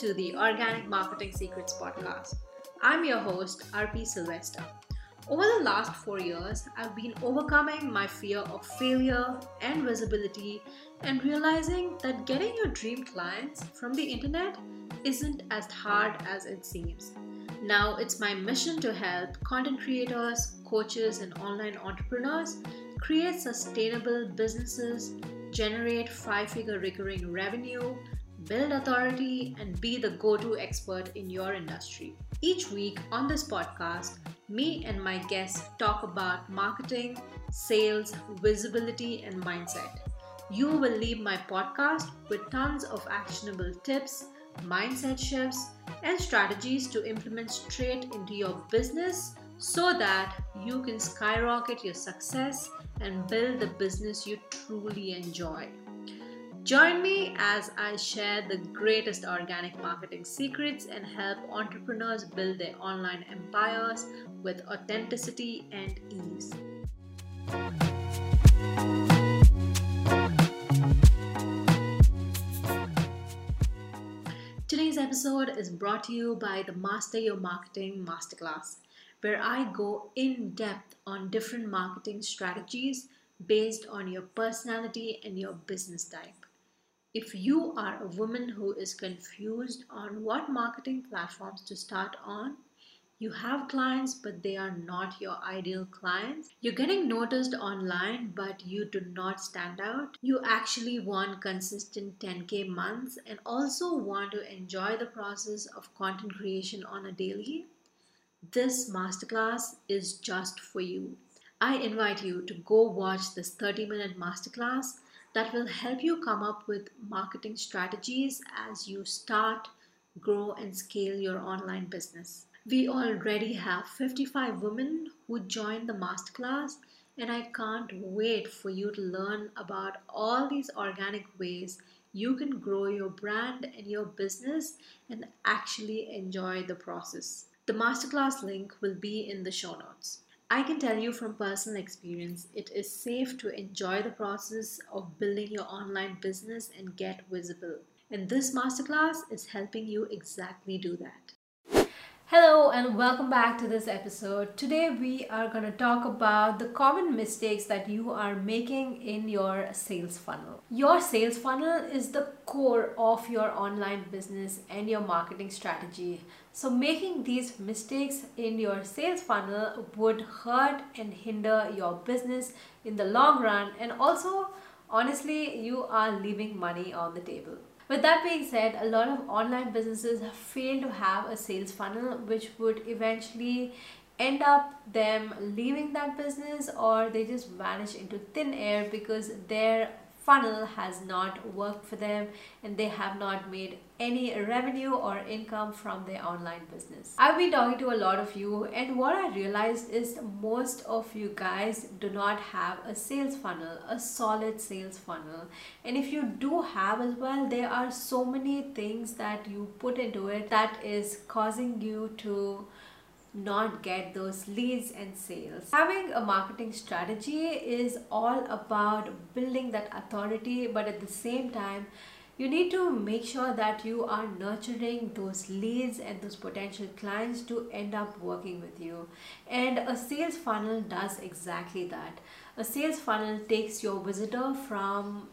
to the Organic Marketing Secrets podcast. I'm your host, RP Sylvester. Over the last four years, I've been overcoming my fear of failure and visibility and realizing that getting your dream clients from the internet isn't as hard as it seems. Now, it's my mission to help content creators, coaches, and online entrepreneurs create sustainable businesses, generate five figure recurring revenue, build authority, and be the go to expert in your industry. Each week on this podcast, me and my guests talk about marketing, sales, visibility, and mindset. You will leave my podcast with tons of actionable tips, mindset shifts, and strategies to implement straight into your business so that you can skyrocket your success and build the business you truly enjoy. Join me as I share the greatest organic marketing secrets and help entrepreneurs build their online empires with authenticity and ease. Today's episode is brought to you by the Master Your Marketing Masterclass, where I go in depth on different marketing strategies based on your personality and your business type. If you are a woman who is confused on what marketing platforms to start on, you have clients but they are not your ideal clients. You're getting noticed online but you do not stand out. You actually want consistent 10k months and also want to enjoy the process of content creation on a daily. This masterclass is just for you. I invite you to go watch this 30 minute masterclass that will help you come up with marketing strategies as you start, grow, and scale your online business. We already have 55 women who joined the masterclass, and I can't wait for you to learn about all these organic ways you can grow your brand and your business and actually enjoy the process. The masterclass link will be in the show notes. I can tell you from personal experience, it is safe to enjoy the process of building your online business and get visible. And this masterclass is helping you exactly do that. Hello and welcome back to this episode. Today we are going to talk about the common mistakes that you are making in your sales funnel. Your sales funnel is the core of your online business and your marketing strategy. So making these mistakes in your sales funnel would hurt and hinder your business in the long run and also honestly you are leaving money on the table. With that being said, a lot of online businesses fail to have a sales funnel which would eventually end up them leaving that business or they just vanish into thin air because their funnel has not worked for them and they have not made any revenue or income from their online business. I've been talking to a lot of you and what I realized is most of you guys do not have a sales funnel, a solid sales funnel. And if you do have as well, there are so many things that you put into it that is causing you to not get those leads and sales. Having a marketing strategy is all about building that authority, but at the same time, you need to make sure that you are nurturing those leads and those potential clients to end up working with you. And a sales funnel does exactly that. A sales funnel takes your visitor from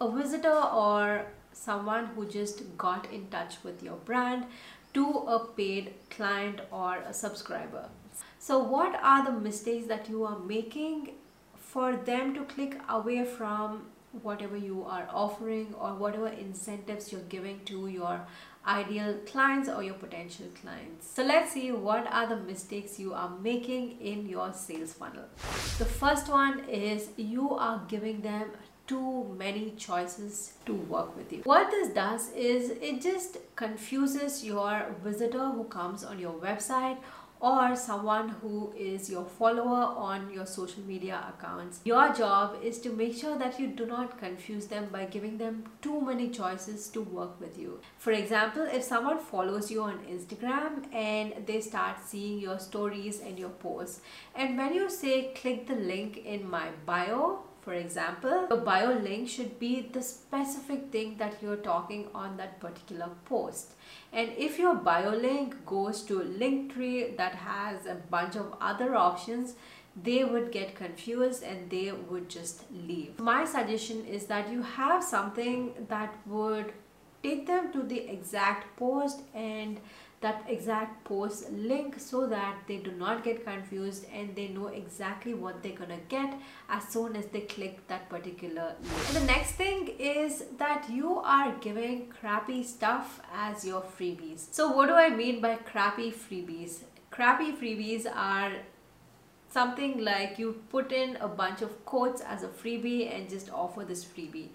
a visitor or someone who just got in touch with your brand to a paid client or a subscriber. So what are the mistakes that you are making for them to click away from whatever you are offering or whatever incentives you're giving to your ideal clients or your potential clients. So let's see what are the mistakes you are making in your sales funnel. The first one is you are giving them too many choices to work with you. What this does is it just confuses your visitor who comes on your website or someone who is your follower on your social media accounts. Your job is to make sure that you do not confuse them by giving them too many choices to work with you. For example, if someone follows you on Instagram and they start seeing your stories and your posts, and when you say click the link in my bio, For example, your bio link should be the specific thing that you're talking on that particular post. And if your bio link goes to Linktree that has a bunch of other options, they would get confused and they would just leave. My suggestion is that you have something that would take them to the exact post and that exact post link so that they do not get confused and they know exactly what they're gonna get as soon as they click that particular link. And the next thing is that you are giving crappy stuff as your freebies. So what do I mean by crappy freebies? Crappy freebies are something like you put in a bunch of quotes as a freebie and just offer this freebie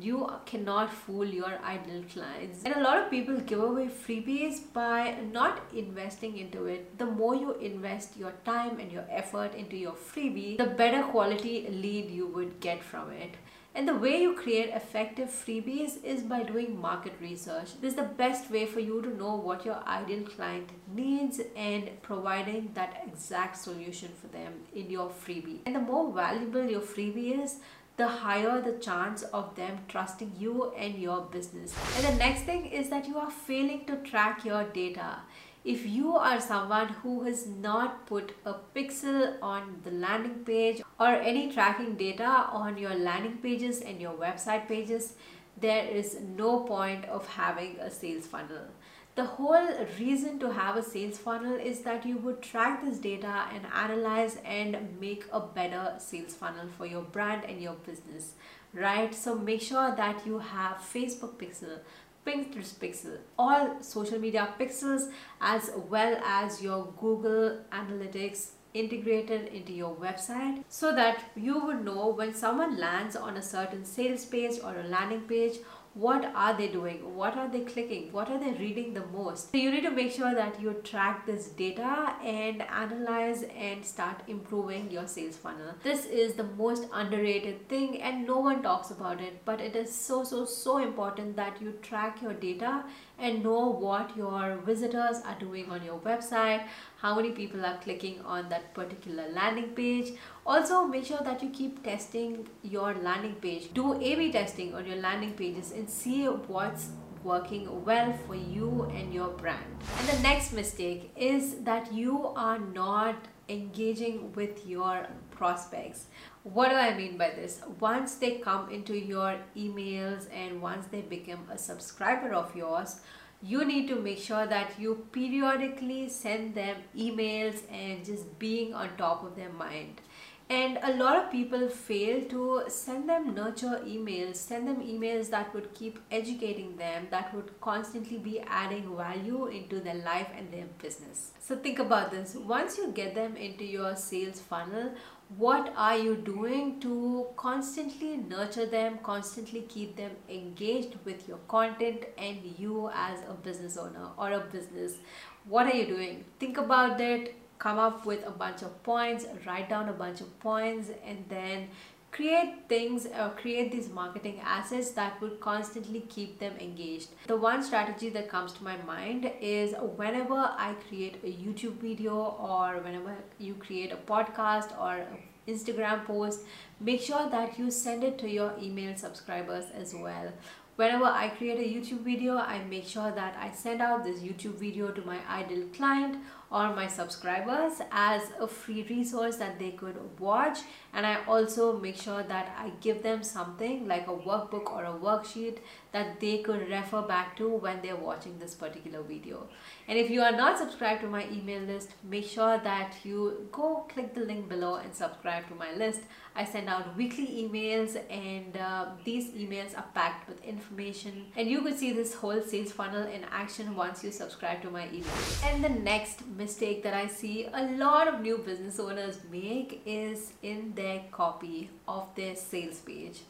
you cannot fool your ideal clients and a lot of people give away freebies by not investing into it the more you invest your time and your effort into your freebie the better quality lead you would get from it and the way you create effective freebies is by doing market research. This is the best way for you to know what your ideal client needs and providing that exact solution for them in your freebie. And the more valuable your freebie is, the higher the chance of them trusting you and your business. And the next thing is that you are failing to track your data. If you are someone who has not put a pixel on the landing page or any tracking data on your landing pages and your website pages, there is no point of having a sales funnel the whole reason to have a sales funnel is that you would track this data and analyze and make a better sales funnel for your brand and your business right? So make sure that you have facebook pixel pinterest pixel all social media pixels as well as your google analytics integrated into your website so that you would know when someone lands on a certain sales page or a landing page what are they doing? What are they clicking? What are they reading the most? So you need to make sure that you track this data and analyze and start improving your sales funnel. This is the most underrated thing and no one talks about it but it is so so so important that you track your data and know what your visitors are doing on your website how many people are clicking on that particular landing page. Also make sure that you keep testing your landing page. Do a-b testing on your landing pages and see what's working well for you and your brand. And the next mistake is that you are not engaging with your prospects what do i mean by this? Once they come into your emails and once they become a subscriber of yours you need to make sure that you periodically send them emails and just being on top of their mind. And a lot of people fail to send them nurture emails send them emails that would keep educating them that would constantly be adding value into their life and their business. So think about this. Once you get them into your sales funnel what are you doing to constantly nurture them constantly keep them engaged with your content and you as a business owner or a business? What are you doing? Think about that. Come up with a bunch of points write down a bunch of points and then create things or create these marketing assets that would constantly keep them engaged. The one strategy that comes to my mind is whenever i create a youtube video or whenever you create a podcast or instagram post make sure that you send it to your email subscribers as well. Whenever I create a YouTube video, I make sure that I send out this YouTube video to my ideal client or my subscribers as a free resource that they could watch. And I also make sure that I give them something like a workbook or a worksheet that they could refer back to when they're watching this particular video. And if you are not subscribed to my email list make sure that you go click the link below and subscribe to my list. I send out weekly emails and uh, these emails are packed with information. And you could see this whole sales funnel in action once you subscribe to my email. And the next mistake that I see a lot of new business owners make is in their copy of their sales page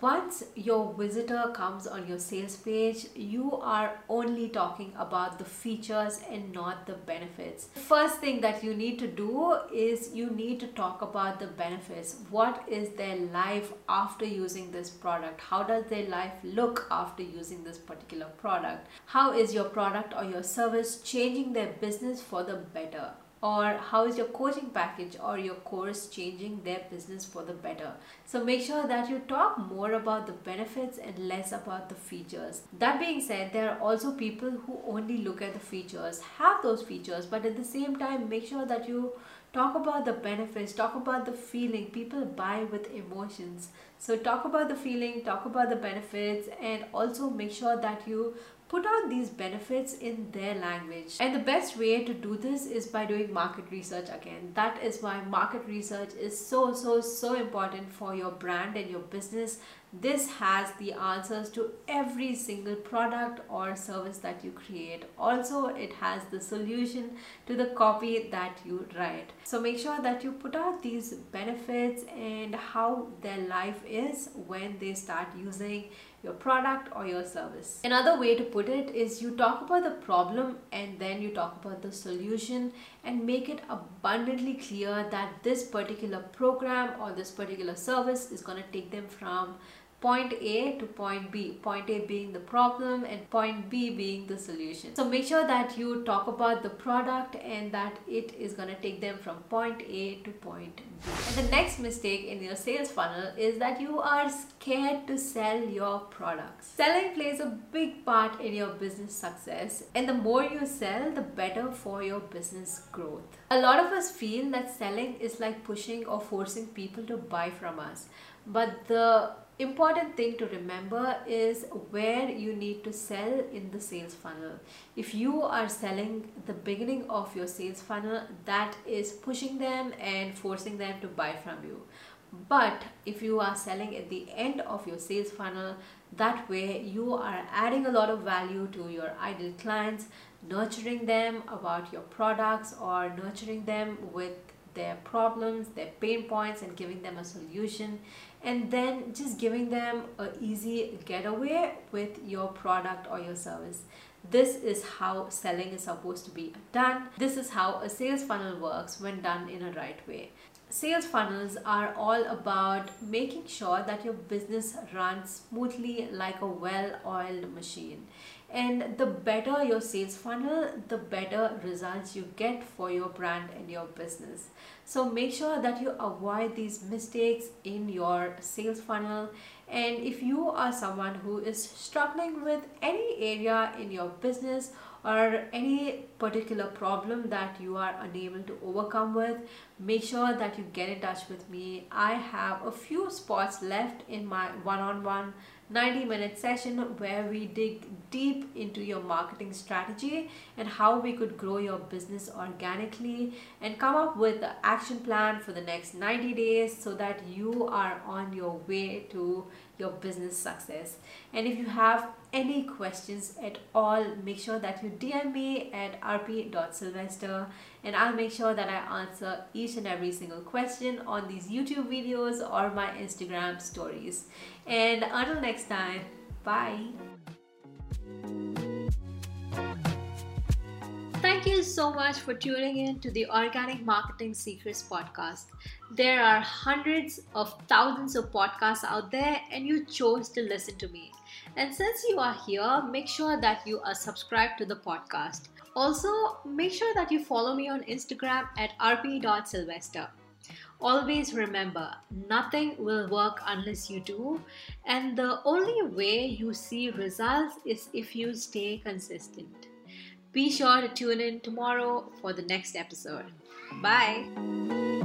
once your visitor comes on your sales page you are only talking about the features and not the benefits. First thing that you need to do is you need to talk about the benefits. What is their life after using this product? How does their life look after using this particular product? How is your product or your service changing their business for the better or how is your coaching package or your course changing their business for the better? So make sure that you talk more about the benefits and less about the features. That being said there are also people who only look at the features have those features but at the same time make sure that you talk about the benefits talk about the feeling. People buy with emotions. So talk about the feeling talk about the benefits and also make sure that you put out these benefits in their language. And the best way to do this is by doing market research again. That is why market research is so so so important for your brand and your business. This has the answers to every single product or service that you create. Also it has the solution to the copy that you write. So make sure that you put out these benefits and how their life is when they start using your product or your service. Another way to put it is you talk about the problem and then you talk about the solution and make it abundantly clear that this particular program or this particular service is going to take them from point A to point B, point A being the problem and point B being the solution. So make sure that you talk about the product and that it is going to take them from point A to point B. And the next mistake in your sales funnel is that you are scared to sell your products. Selling plays a big part in your business success and the more you sell, the better for your business growth. A lot of us feel that selling is like pushing or forcing people to buy from us. But the important thing to remember is where you need to sell in the sales funnel. If you are selling the beginning of your sales funnel that is pushing them and forcing them to buy from you. But if you are selling at the end of your sales funnel that way you are adding a lot of value to your ideal clients nurturing them about your products or nurturing them with their problems, their pain points, and giving them a solution. And then just giving them a easy getaway with your product or your service. This is how selling is supposed to be done. This is how a sales funnel works when done in a right way. Sales funnels are all about making sure that your business runs smoothly like a well oiled machine. And the better your sales funnel the better results you get for your brand and your business. So make sure that you avoid these mistakes in your sales funnel. And if you are someone who is struggling with any area in your business or any particular problem that you are unable to overcome with make sure that you get in touch with me i have a few spots left in my one-on-one -on -one 90 minute session where we dig deep into your marketing strategy and how we could grow your business organically and come up with the action plan for the next 90 days so that you are on your way to your business success. And if you have any questions at all, make sure that you DM me at rp.sylvester and I'll make sure that I answer each and every single question on these YouTube videos or my Instagram stories. And until next time, bye. Thank you so much for tuning in to the Organic Marketing Secrets podcast. There are hundreds of thousands of podcasts out there, and you chose to listen to me. And since you are here, make sure that you are subscribed to the podcast. Also, make sure that you follow me on Instagram at rp.sylvester. Always remember, nothing will work unless you do, and the only way you see results is if you stay consistent. Be sure to tune in tomorrow for the next episode. Bye.